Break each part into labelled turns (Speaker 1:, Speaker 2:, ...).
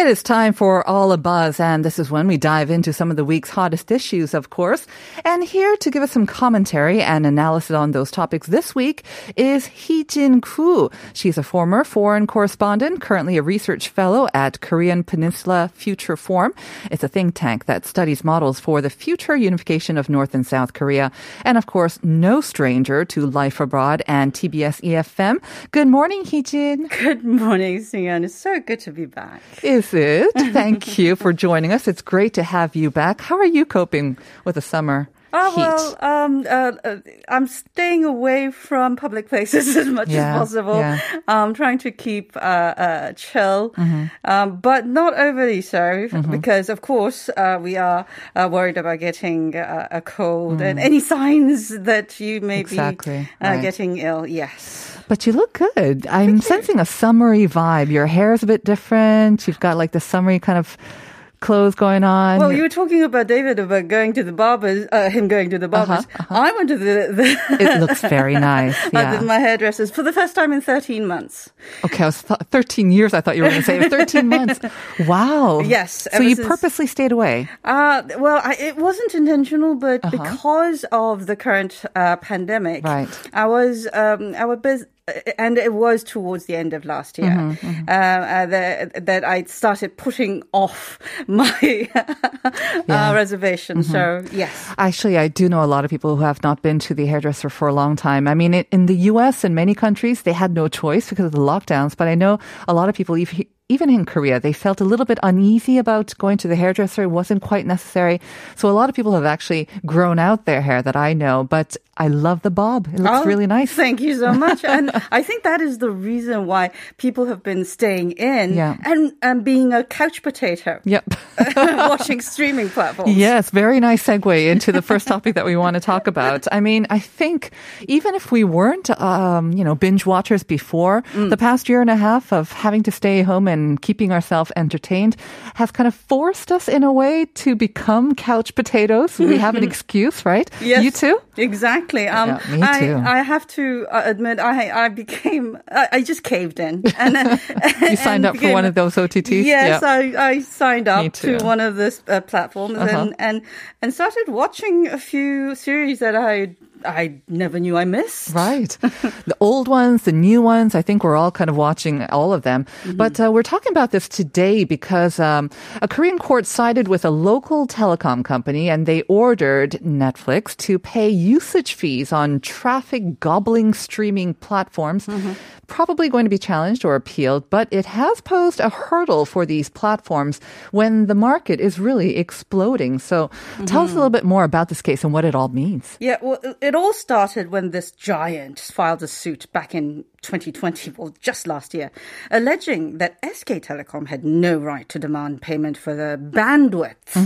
Speaker 1: It is time for All a Buzz, and this is when we dive into some of the week's hottest issues, of course. And here to give us some commentary and analysis on those topics this week is Hee-jin Koo. She's a former foreign correspondent, currently a research fellow at Korean Peninsula Future Forum. It's a think tank that studies models for the future unification of North and South Korea. And of course, no stranger to Life Abroad and TBS EFM. Good morning, Hee-jin.
Speaker 2: Good morning, Sian. It's so good to be back.
Speaker 1: It? Thank you for joining us. It's great to have you back. How are you coping with the summer?
Speaker 2: Oh, well, um, uh, uh, I'm staying away from public places as much
Speaker 1: Yeah,
Speaker 2: as possible.
Speaker 1: yeah.
Speaker 2: Um, trying to keep uh, uh, chill,
Speaker 1: Mm-hmm.
Speaker 2: um, but not overly so, because of course uh, we are uh, worried about getting uh, a cold and any signs that you may
Speaker 1: Mm. Exactly,
Speaker 2: be uh,
Speaker 1: right.
Speaker 2: getting ill. Yes.
Speaker 1: But you look good. I'm sensing a summery vibe. Your hair is a bit different. You've got like the summery kind of clothes going on.
Speaker 2: Well, you were talking about David about going to the barbers, uh, him going to the barbers. I went to the, the
Speaker 1: it looks very nice. Yeah.
Speaker 2: my hairdressers for the first time in 13 months.
Speaker 1: Okay, I was th- 13 years. I thought you were going to say 13 months. Wow.
Speaker 2: Yes,
Speaker 1: So you
Speaker 2: since-
Speaker 1: purposely stayed away.
Speaker 2: Uh, well, I, it wasn't intentional, but because of the current uh, pandemic,
Speaker 1: Right.
Speaker 2: I was um, I was. And it was towards the end of last year Uh, uh, that, that I started putting off my uh, reservation. So yes,
Speaker 1: Actually, I do know a lot of people who have not been to the hairdresser for a long time. I mean, it, in the U.S. and many countries, they had no choice because of the lockdowns. But I know a lot of people, ev- even in Korea, they felt a little bit uneasy about going to the hairdresser. It wasn't quite necessary. So a lot of people have actually grown out their hair that I know. But I love the bob. It looks
Speaker 2: Oh,
Speaker 1: really nice.
Speaker 2: Thank you so much. and I think that is the reason why people have been staying in
Speaker 1: Yeah.
Speaker 2: and, and being a couch potato,
Speaker 1: Yep.
Speaker 2: watching streaming platforms.
Speaker 1: Yes, very nice segue into the first topic that we want to talk about. I mean, I think even if we weren't, um, you know, binge watchers before, the past year and a half of having to stay home and keeping ourselves entertained has kind of forced us in a way to become couch potatoes. We have an excuse, right?
Speaker 2: Yes,
Speaker 1: You too?
Speaker 2: Exactly. Um,
Speaker 1: Yeah, me too.
Speaker 2: I, I have to uh, admit, I I became, I, I just caved in. And uh,
Speaker 1: You signed up for one of those OTTs?
Speaker 2: Yes,
Speaker 1: Yeah.
Speaker 2: I, I signed up to one of the uh, platforms
Speaker 1: Uh-huh.
Speaker 2: and, and and started watching a few series that I I never knew I missed.
Speaker 1: Right. the old ones, the new ones, I think we're all kind of watching all of them. But uh, we're talking about this today because um, a Korean court sided with a local telecom company and they ordered Netflix to pay usage fees on traffic gobbling streaming platforms. Probably going to be challenged or appealed, but it has posed a hurdle for these platforms when the market is really exploding. So tell us a little bit more about this case and what it all means.
Speaker 2: Yeah, well, it- it all started when this giant filed a suit back in 2020, well, just last year, alleging that SK Telecom had no right to demand payment for the bandwidth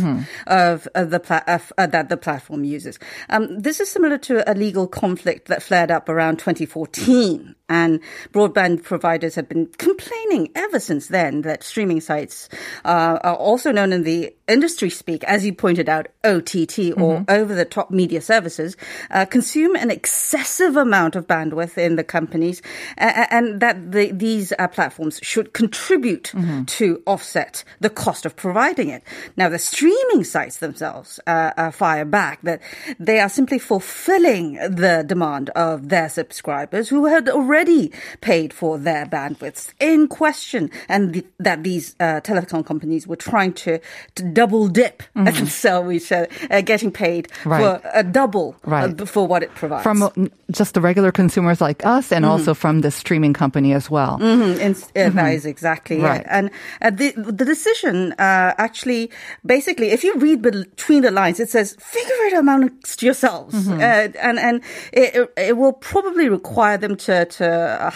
Speaker 2: of, of the pla- of, uh, that the platform uses. Um, this is similar to a legal conflict that flared up around 2014. And broadband providers have been complaining ever since then that streaming sites uh, are also known in the industry speak, as you pointed out, OTT or over the top media services, uh, consume an excessive amount of bandwidth in the companies, and that the, these uh, platforms should contribute to offset the cost of providing it. Now, the streaming sites themselves uh, uh, fire back that they are simply fulfilling the demand of their subscribers who had already paid for their bandwidths in question, and the, that these uh, telecom companies were trying to, to double dip, and so we said, uh, getting paid
Speaker 1: Right.
Speaker 2: for a double uh,
Speaker 1: Right.
Speaker 2: for what it provides.
Speaker 1: from uh, just the regular consumers like us and also from from the streaming company as well.
Speaker 2: Mhm, ins- uh, That is exactly
Speaker 1: Right.
Speaker 2: it. And uh, the the decision uh, actually, basically, if you read between the lines, it says figure it amongst yourselves,
Speaker 1: Mm-hmm.
Speaker 2: uh, and and it, it, will probably require them to to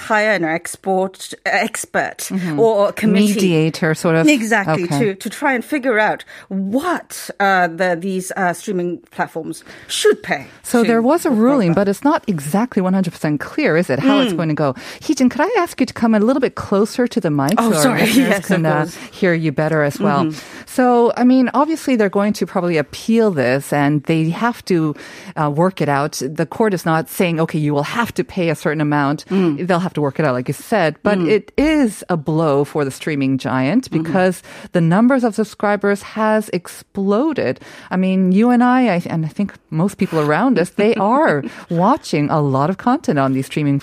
Speaker 2: hire an export expert or a committee.
Speaker 1: Mm-hmm. Mediator, sort of.
Speaker 2: Exactly
Speaker 1: Okay.
Speaker 2: to to try and figure out what uh, the these uh, streaming platforms should pay.
Speaker 1: So there was a ruling,
Speaker 2: broadband.
Speaker 1: but it's not exactly 100% clear, is it? How it's
Speaker 2: Hmm.
Speaker 1: going to go. Heejin, could I ask you to come a little bit closer to the mic
Speaker 2: Oh,
Speaker 1: so our
Speaker 2: sorry. Yes,
Speaker 1: can uh.
Speaker 2: Mm-hmm.
Speaker 1: hear you better as well? So, I mean, obviously they're going to probably appeal this and they have to uh, work it out. The court is not saying, okay, you will have to pay a certain amount.
Speaker 2: Mm.
Speaker 1: They'll have to work it out, like you said. But it is a blow for the streaming giant
Speaker 2: Mm-hmm.
Speaker 1: because the numbers of subscribers has exploded. I mean, you and I, I and I think most people around us, they are watching a lot of content on these streaming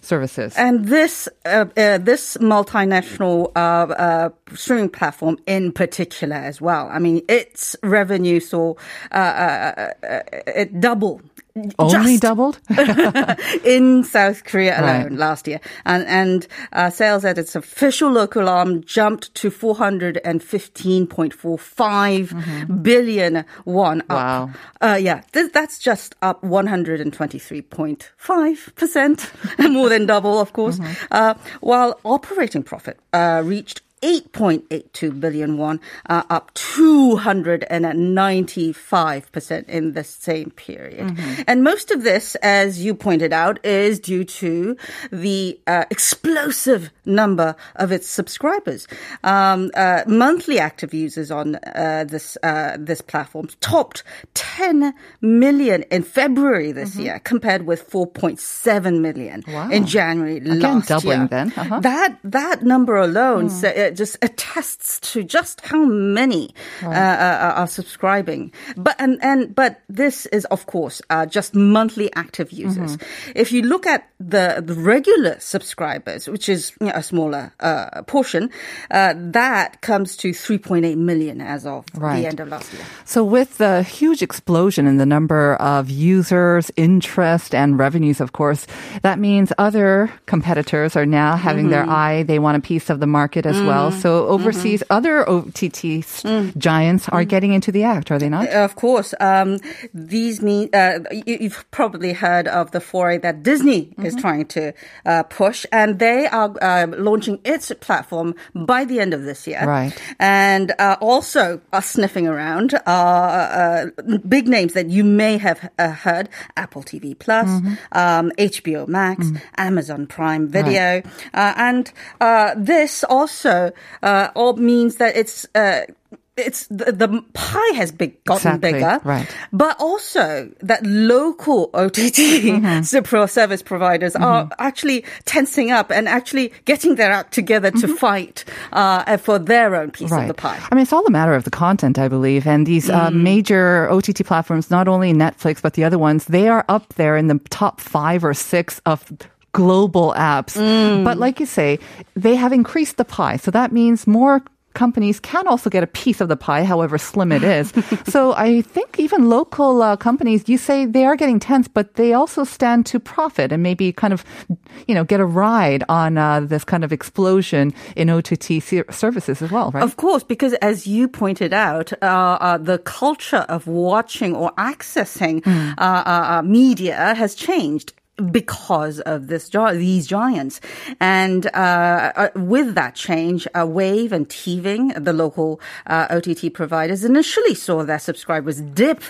Speaker 1: services.
Speaker 2: And this uh, uh, this multinational uh, uh, streaming platform in particular as well. I mean, its revenue saw uh, uh, it double.
Speaker 1: Only
Speaker 2: just
Speaker 1: doubled?
Speaker 2: in South Korea
Speaker 1: Right.
Speaker 2: alone last year, and and uh, sales at its official local arm jumped to four hundred and fifteen point four five billion won. Up.
Speaker 1: Wow.
Speaker 2: Uh, yeah, th- that's just up one hundred and twenty three point five percent, more than double, of course. Uh, while operating profit uh, reached. 8.82 billion won, uh, up 295% in the same period. And most of this, as you pointed out, is due to the uh, explosive number of its subscribers. Um, uh, monthly active users on uh, this uh, this platform topped 10 million in February this year, compared with 4.7 million
Speaker 1: Wow.
Speaker 2: in January
Speaker 1: Again,
Speaker 2: last
Speaker 1: doubling
Speaker 2: year.
Speaker 1: then. Uh-huh.
Speaker 2: That that number alone sa- it just attests to just how many uh, uh, are subscribing. But and and but this is of course uh, just monthly active users.
Speaker 1: Mm-hmm.
Speaker 2: If you look at the, the regular subscribers, which is you know, a smaller uh, portion, uh, that comes to 3.8 million as of
Speaker 1: Right.
Speaker 2: the end of last year.
Speaker 1: So, with the huge explosion in the number of users, interest, and revenues, of course, that means other competitors are now having their eye. They want a piece of the market as well. So, overseas, other OTT s- giants are getting into the act, are they not?
Speaker 2: Of course, um, these mean uh, you, you've probably heard of the foray that Disney is trying to uh, push, and they are uh, launching its platform by the end of this year.
Speaker 1: Right.
Speaker 2: and uh, also are sniffing around are uh, big names that you may have uh, heard: Apple TV Plus, um, HBO Max, Amazon Prime Video, uh, and uh, this also uh, all means that it's. Uh, it's the, the pie has big, gotten
Speaker 1: Exactly,
Speaker 2: bigger,
Speaker 1: right.
Speaker 2: But also that local OTT super service providers are actually tensing up and actually getting their act together to fight uh, for their own piece of the pie.
Speaker 1: I mean, it's all a matter of the content, I believe. And these uh, major OTT platforms, not only Netflix, but the other ones, they are up there in the top five or six of global apps. But like you say, they have increased the pie. So that means more companies can also get a piece of the pie, however slim it is. so I think even local uh, companies, you say they are getting tense, but they also stand to profit and maybe kind of, you know, get a ride on uh, this kind of explosion in OTT ser- services as well, right?
Speaker 2: Of course, because as you pointed out, uh, uh, the culture of watching or accessing uh, uh, uh, media has changed because of this these giants and uh, uh, with that change uh, Wavve and tving the local uh, ott providers initially saw their subscribers dip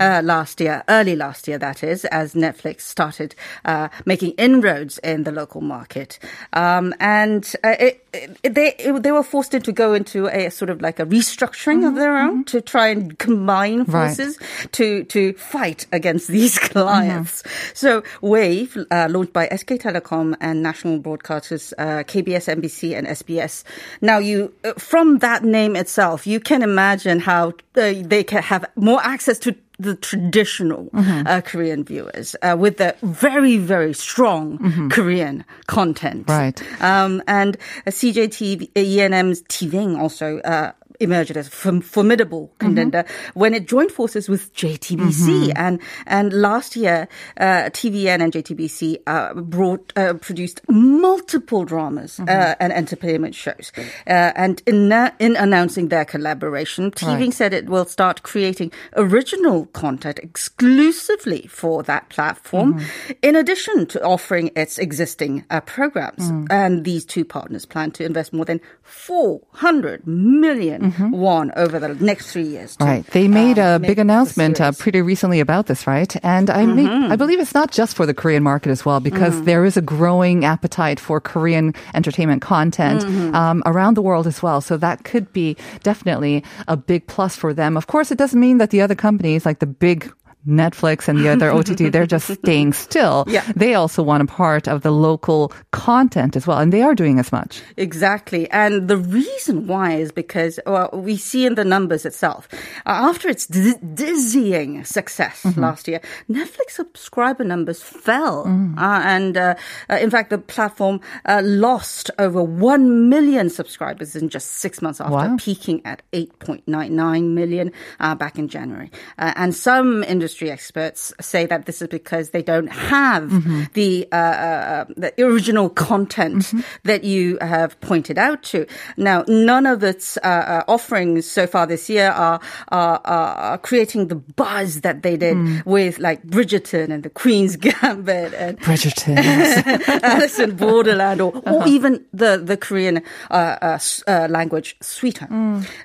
Speaker 2: uh, last year early last year that is as netflix started uh, making inroads in the local market um, and uh, it, it, they it, they were forced to go into a sort of like a restructuring of their own to try and combine
Speaker 1: Right.
Speaker 2: forces to to fight against these clients. So Wavve, uh, launched by SK Telecom and national broadcasters uh, KBS, MBC, and SBS. Now, you uh, from that name itself, you can imagine how uh, they can have more access to the traditional uh, Korean viewers uh, with the very, very strong Korean content.
Speaker 1: Right.
Speaker 2: Um, and uh, CJTV, ENM's TVing also uh, emerged as a formidable contender when it joined forces with JTBC. And and last year, uh, TVN and JTBC uh, brought uh, produced multiple dramas uh, and entertainment shows. Uh, and in na- in announcing their collaboration, TV
Speaker 1: Right.
Speaker 2: said it will start creating original content exclusively for that platform, in addition to offering its existing uh, programs. And these two partners plan to invest more than 400 million won over the next three years. to,
Speaker 1: Right. They made
Speaker 2: uh,
Speaker 1: a big announcement uh, pretty recently about this, right? And I may, I believe it's not just for the Korean market as well, because there is a growing appetite for Korean entertainment content um, around the world as well. So that could be definitely a big plus for them. Of course, it doesn't mean that the other companies, like the big Netflix and the other OTT, they're just staying still.
Speaker 2: Yeah.
Speaker 1: They also want a part of the local content as well, and they are doing as much.
Speaker 2: Exactly. And the reason why is because well, we see in the numbers itself, uh, after its di- dizzying success last year, Netflix subscriber numbers fell. Uh, and uh, uh, in fact, the platform uh, lost over 1 million subscribers in just six months after
Speaker 1: Wow.
Speaker 2: peaking at 8.99 million uh, back in January. Uh, and some industry experts say that this is because they don't have the uh, uh, the original content that you have pointed out to. Now, none of its uh, uh, offerings so far this year are, are, are creating the buzz that they did with like Bridgerton and the Queen's Gambit and
Speaker 1: Bridgerton.
Speaker 2: Alice in Borderland, or, or even the the Korean uh, uh, uh, language sweeter.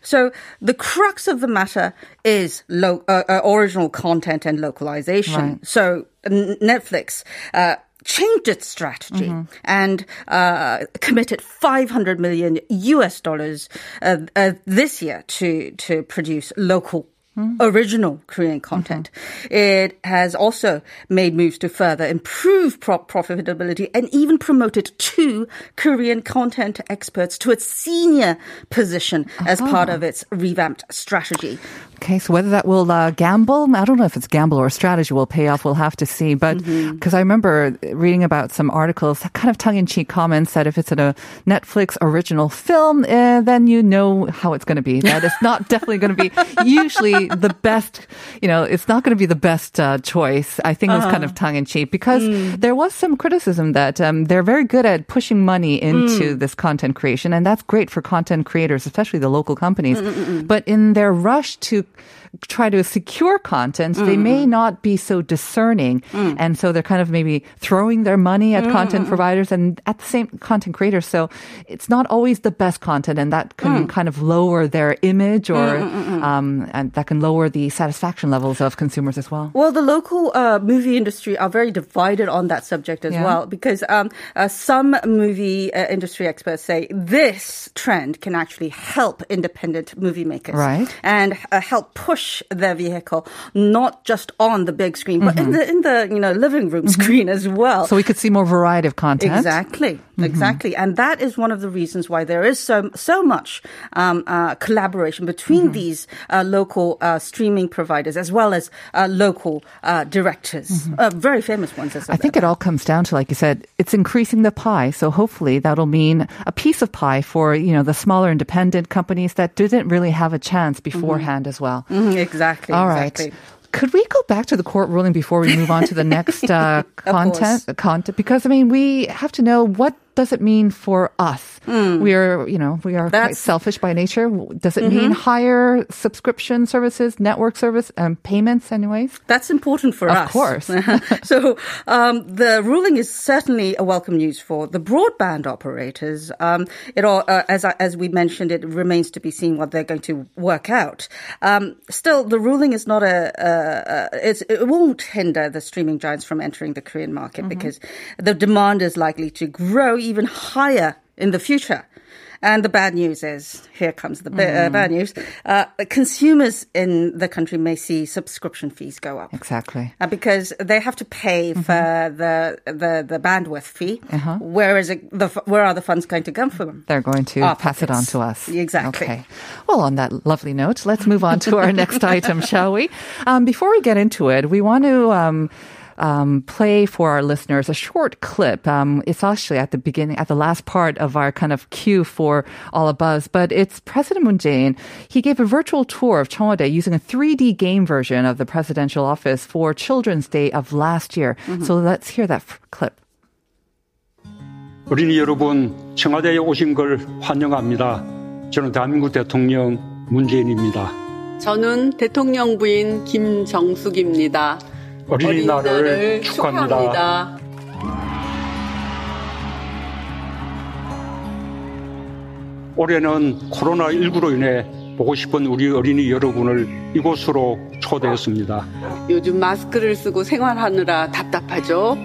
Speaker 2: So the crux of the matter is lo- uh, uh, original content and localization.
Speaker 1: Right.
Speaker 2: So N- Netflix. Uh, Changed its strategy and uh, committed 500 million US dollars uh, uh, this year to to produce local original Korean content. It has also made moves to further improve pro- profitability and even promoted two Korean content experts to its senior position as part of its revamped strategy.
Speaker 1: Okay, so whether that will uh, gamble, I don't know if it's gamble or strategy will pay off. We'll have to see. But because I remember reading about some articles, kind of tongue-in-cheek comments that if it's in a Netflix original film, eh, then you know how it's going to be. That it's not definitely going to be usually the best. You know, it's not going to be the best uh, choice. I think it was kind of uh-huh. tongue-in-cheek because mm. there was some criticism that um, they're very good at pushing money into mm. this content creation, and that's great for content creators, especially the local companies. Mm, but in their rush to try to secure content, they may not be so discerning. And so they're kind of maybe throwing their money at content providers and at the same content creators. So it's not always the best content and that can kind of lower their image or, um, and that can lower the satisfaction levels of consumers as well.
Speaker 2: Well, the local uh, movie industry are very divided on that subject as
Speaker 1: Yeah.
Speaker 2: well because um, uh, some movie uh, industry experts say this trend can actually help independent movie makers
Speaker 1: Right.
Speaker 2: and uh, help push their vehicle not just on the big screen but in the in the you know living room screen as well.
Speaker 1: So we could see more variety of content.
Speaker 2: Exactly, exactly, and that is one of the reasons why there is so so much um, uh, collaboration between these uh, local uh, streaming providers as well as uh, local uh, directors, uh, very famous ones. As well.
Speaker 1: I think it all comes down to, like you said, it's increasing the pie. So hopefully that'll mean a piece of pie for, you know, the smaller independent companies that didn't really have a chance beforehand as well.
Speaker 2: Mhm, exactly.
Speaker 1: All right.
Speaker 2: exactly.
Speaker 1: Could we go back to the court ruling before we move on to the next uh, content? Content, because I mean, we have to know what does it mean for us. We are, you know, we are quite selfish by nature. Does it mean higher subscription services, network service, um, payments, anyways?
Speaker 2: That's important for
Speaker 1: Of
Speaker 2: us.
Speaker 1: Of course.
Speaker 2: so um, the ruling is certainly a welcome news for the broadband operators. Um, it all, uh, as I, as we mentioned, it remains to be seen what they're going to work out. Um, still, the ruling is not a. Uh, it's, it won't hinder the streaming giants from entering the Korean market
Speaker 1: Mm-hmm.
Speaker 2: because the demand is likely to grow even higher in the future. And the bad news is, here comes the ba-
Speaker 1: Mm.
Speaker 2: uh, bad news. Uh, consumers in the country may see subscription fees go up.
Speaker 1: Exactly.
Speaker 2: Uh, because they have to pay
Speaker 1: Mm-hmm.
Speaker 2: for the, the the bandwidth fee.
Speaker 1: Uh-huh.
Speaker 2: Where is it? The, where are the funds going to come from?
Speaker 1: They're going to
Speaker 2: Our
Speaker 1: pass it on to us.
Speaker 2: Exactly.
Speaker 1: Okay. Well, on that lovely note, let's move on to our next item, shall we? Um, before we get into it, we want to. Um, um, play for our listeners a short clip. Um, it's actually at the beginning, at the last part of our kind of cue for All Abuzz, but it's President Moon Jae-in. He gave a virtual tour of Cheong Wa Dae using a 3D game version of the presidential office for Children's Day of last year. Mm-hmm. So let's hear that clip.
Speaker 3: 어린이 여러분, 청와대에 오신 걸 환영합니다. 저는 대한민국 대통령 문재인입니다.
Speaker 4: 저는 대통령 부인 김정숙입니다.
Speaker 3: 어린이날을 축하합니다.
Speaker 4: 축하합니다.
Speaker 3: 올해는 코로나19로 인해 보고 싶은 우리 어린이 여러분을 이곳으로 초대했습니다.
Speaker 4: 요즘 마스크를 쓰고 생활하느라 답답하죠?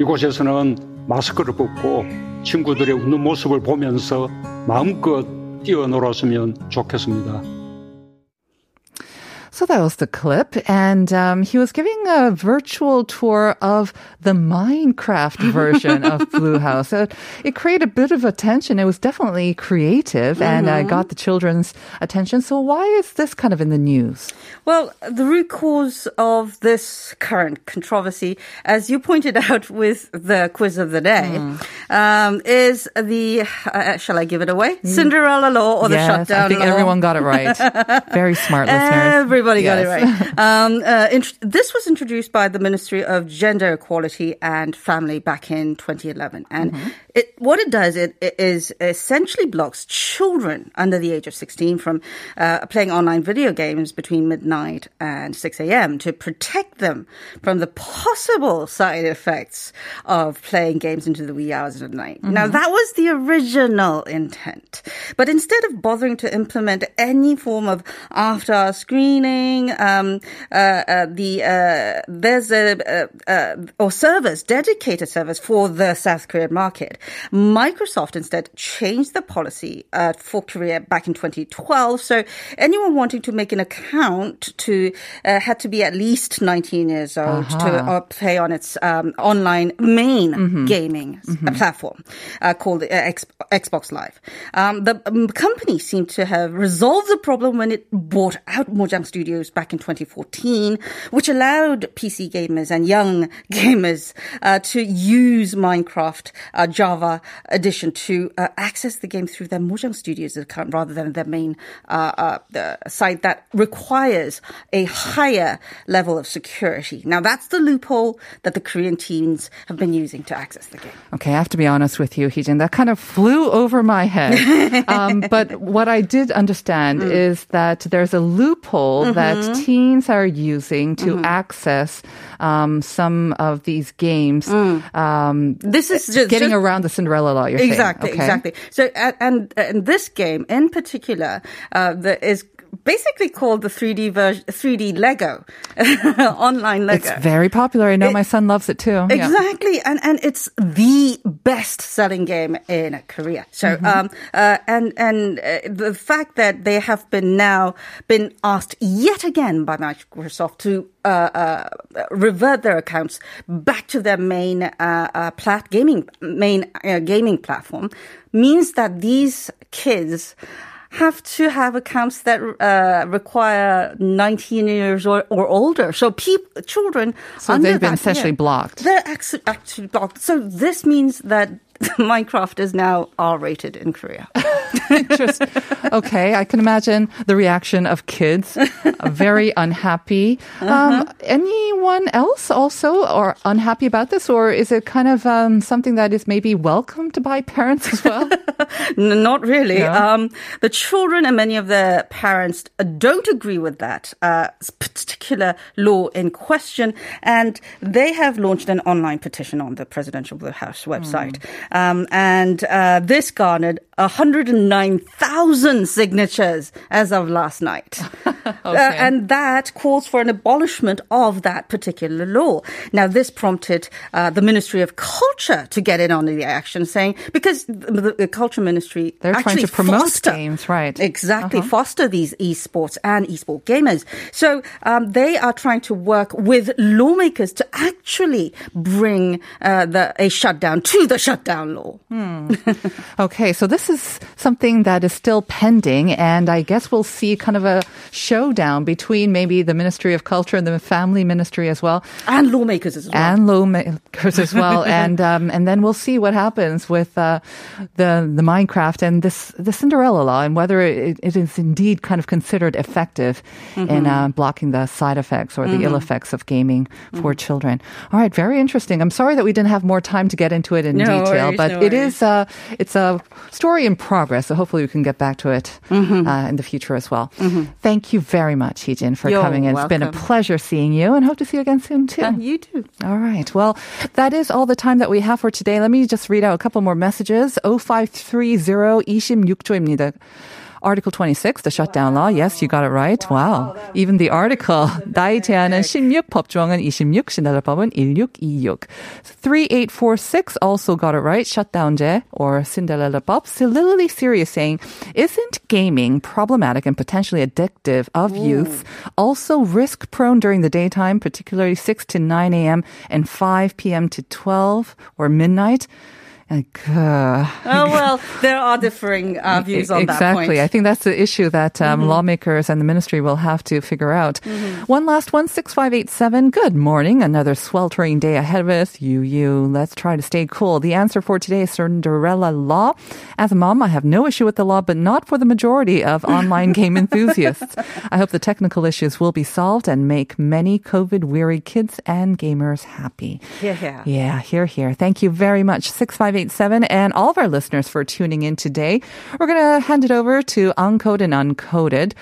Speaker 3: 이곳에서는 마스크를 벗고 친구들의 웃는 모습을 보면서 마음껏 뛰어놀았으면 좋겠습니다.
Speaker 1: So that was the clip, and um, he was giving a virtual tour of the Minecraft version of Blue House. So it created a bit of attention. It was definitely creative and uh, got the children's attention. So why is this kind of in the news?
Speaker 2: Well, the root cause of this current controversy, as you pointed out with the quiz of the day, um, is the, uh, shall I give it away? Cinderella law or the
Speaker 1: yes,
Speaker 2: shutdown
Speaker 1: I think
Speaker 2: law?
Speaker 1: everyone got it right. Very smart listeners.
Speaker 2: Everybody got it right. Um, uh, int- this was introduced by the Ministry of Gender Equality and Family back in 2011, and
Speaker 1: Mm-hmm.
Speaker 2: It, what it does it, it is essentially blocks children under the age of 16 from uh, playing online video games between midnight and 6 a.m. to protect them from the possible side effects of playing games into the wee hours of the night. Now
Speaker 1: Mm-hmm.
Speaker 2: that was the original intent, but instead of bothering to implement any form of after screening, um, uh, uh, the uh, there's a uh, uh, or servers dedicated service for the South Korean market. Microsoft instead changed the policy uh, for Korea back in 2012. So anyone wanting to make an account to uh, had to be at least 19 years old to uh, play on its um, online main gaming s- platform uh, called uh, X- Xbox Live. Um, the um, company seemed to have resolved the problem when it bought out Mojang Studios back in 2014, which allowed PC gamers and young gamers uh, to use Minecraft uh, Java edition to uh, access the game through their Mojang Studios account rather than their main uh, uh, site that requires a higher level of security. Now that's the loophole that the Korean teams have been using to access the game.
Speaker 1: Okay, I have to be honest with you, Heejin. That kind of flew over my head. um, but what I did understand is that there's a loophole that teens are using to access um, some of these games. Um,
Speaker 2: This is just,
Speaker 1: getting
Speaker 2: just-
Speaker 1: around the Cinderella law. You're saying.
Speaker 2: exactly,
Speaker 1: Okay.
Speaker 2: exactly. So, and, and and this game in particular, uh, the, is basically called the 3D version, 3D Lego, online Lego.
Speaker 1: It's very popular. I know
Speaker 2: It-
Speaker 1: my son loves it too. Yeah.
Speaker 2: Exactly, and and it's the best-selling game in Korea. So,
Speaker 1: Mm-hmm.
Speaker 2: um, uh, and and uh, the fact that they have been now been asked yet again by Microsoft to uh, uh, revert their accounts back to their main uh, uh, plat gaming main uh, gaming platform means that these kids have to have accounts that uh, require 19 years or, or older. So peop- children
Speaker 1: So
Speaker 2: under
Speaker 1: they've been essentially blocked.
Speaker 2: They're actually, actually blocked. So this means that Minecraft is now R-rated in Korea.
Speaker 1: Just okay. I can imagine the reaction of kids, very unhappy. Um, anyone else also or unhappy about this, or is it kind of um, something that is maybe welcomed by parents as well?
Speaker 2: Not really.
Speaker 1: Yeah.
Speaker 2: Um, the children and many of their parents uh, don't agree with that uh, particular law in question, and they have launched an online petition on the Presidential Blue House website. Um, and uh, this garnered 109,000 signatures as of last night. Uh, and that calls for an abolishment of that particular law. Now, this prompted uh, the Ministry of Culture to get in on the action, saying because the, the Culture Ministry
Speaker 1: They're trying to promote
Speaker 2: foster,
Speaker 1: games, right.
Speaker 2: Exactly, foster these esports and esport gamers. So um, they are trying to work with lawmakers to actually bring uh, the a shutdown to the shutdown law.
Speaker 1: Okay, so this is something that is still pending, and I guess we'll see kind of a showdown between maybe the Ministry of Culture and the Family Ministry as well,
Speaker 2: And lawmakers as well.
Speaker 1: and lawmakers as well, and um, and then we'll see what happens with uh, the the Minecraft and this the Cinderella law and whether it, it is indeed kind of considered effective in uh, blocking the side effects or the ill effects of gaming for children. All right, very interesting. I'm sorry that we didn't have more time to get into it in
Speaker 2: No
Speaker 1: detail,
Speaker 2: worries,
Speaker 1: but
Speaker 2: no
Speaker 1: it is uh, it's a story in progress. So hopefully we can get back to it uh, in the future as well. Thank you very much, Heejin, for
Speaker 2: You're
Speaker 1: coming in. It's been a
Speaker 2: welcome.
Speaker 1: pleasure seeing you, and hope to see you again soon too.
Speaker 2: Uh, you too.
Speaker 1: All right. Well, that is all the time that we have for today. Let me just read out a couple more messages. 0530 26조입니다. Article 26, the shutdown law. Yes, you got it right. Wow. Even the article. 나이 제한은 16, 법조항은 26, 신달라법은 1626. 3846 also got it right. Shutdown제 or Cinderella-법. Lily Serious saying, isn't gaming problematic and potentially addictive of youth? Also risk prone during the daytime, particularly 6 to 9 a.m. and 5 p.m. to 12 or midnight. Like, uh,
Speaker 2: Oh, well, there are differing uh, views on that
Speaker 1: exactly.
Speaker 2: point.
Speaker 1: I think that's the issue that um, lawmakers and the ministry will have to figure out. One last one, 6587. Good morning. Another sweltering day ahead of us. You, you. Let's try to stay cool. The answer for today is Cinderella law. As a mom, I have no issue with the law, but not for the majority of online game enthusiasts. I hope the technical issues will be solved and make many COVID weary kids and gamers happy.
Speaker 2: Hear, hear.
Speaker 1: Yeah, here, here. Thank you very much, 987 and all of our listeners for tuning in today. We're going to hand it over to Uncoded and Uncoded.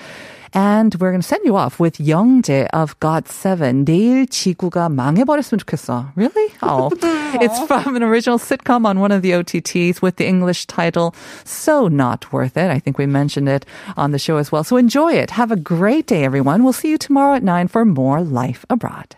Speaker 1: And we're going to send you off with 영재 of GOT7. 내일 지구가 망해버렸으면 좋겠어. Really? Oh. it's from an original sitcom on one of the OTTs with the English title So Not Worth It. I think we mentioned it on the show as well. So enjoy it. Have a great day, everyone. We'll see you tomorrow at 9 for more Life Abroad.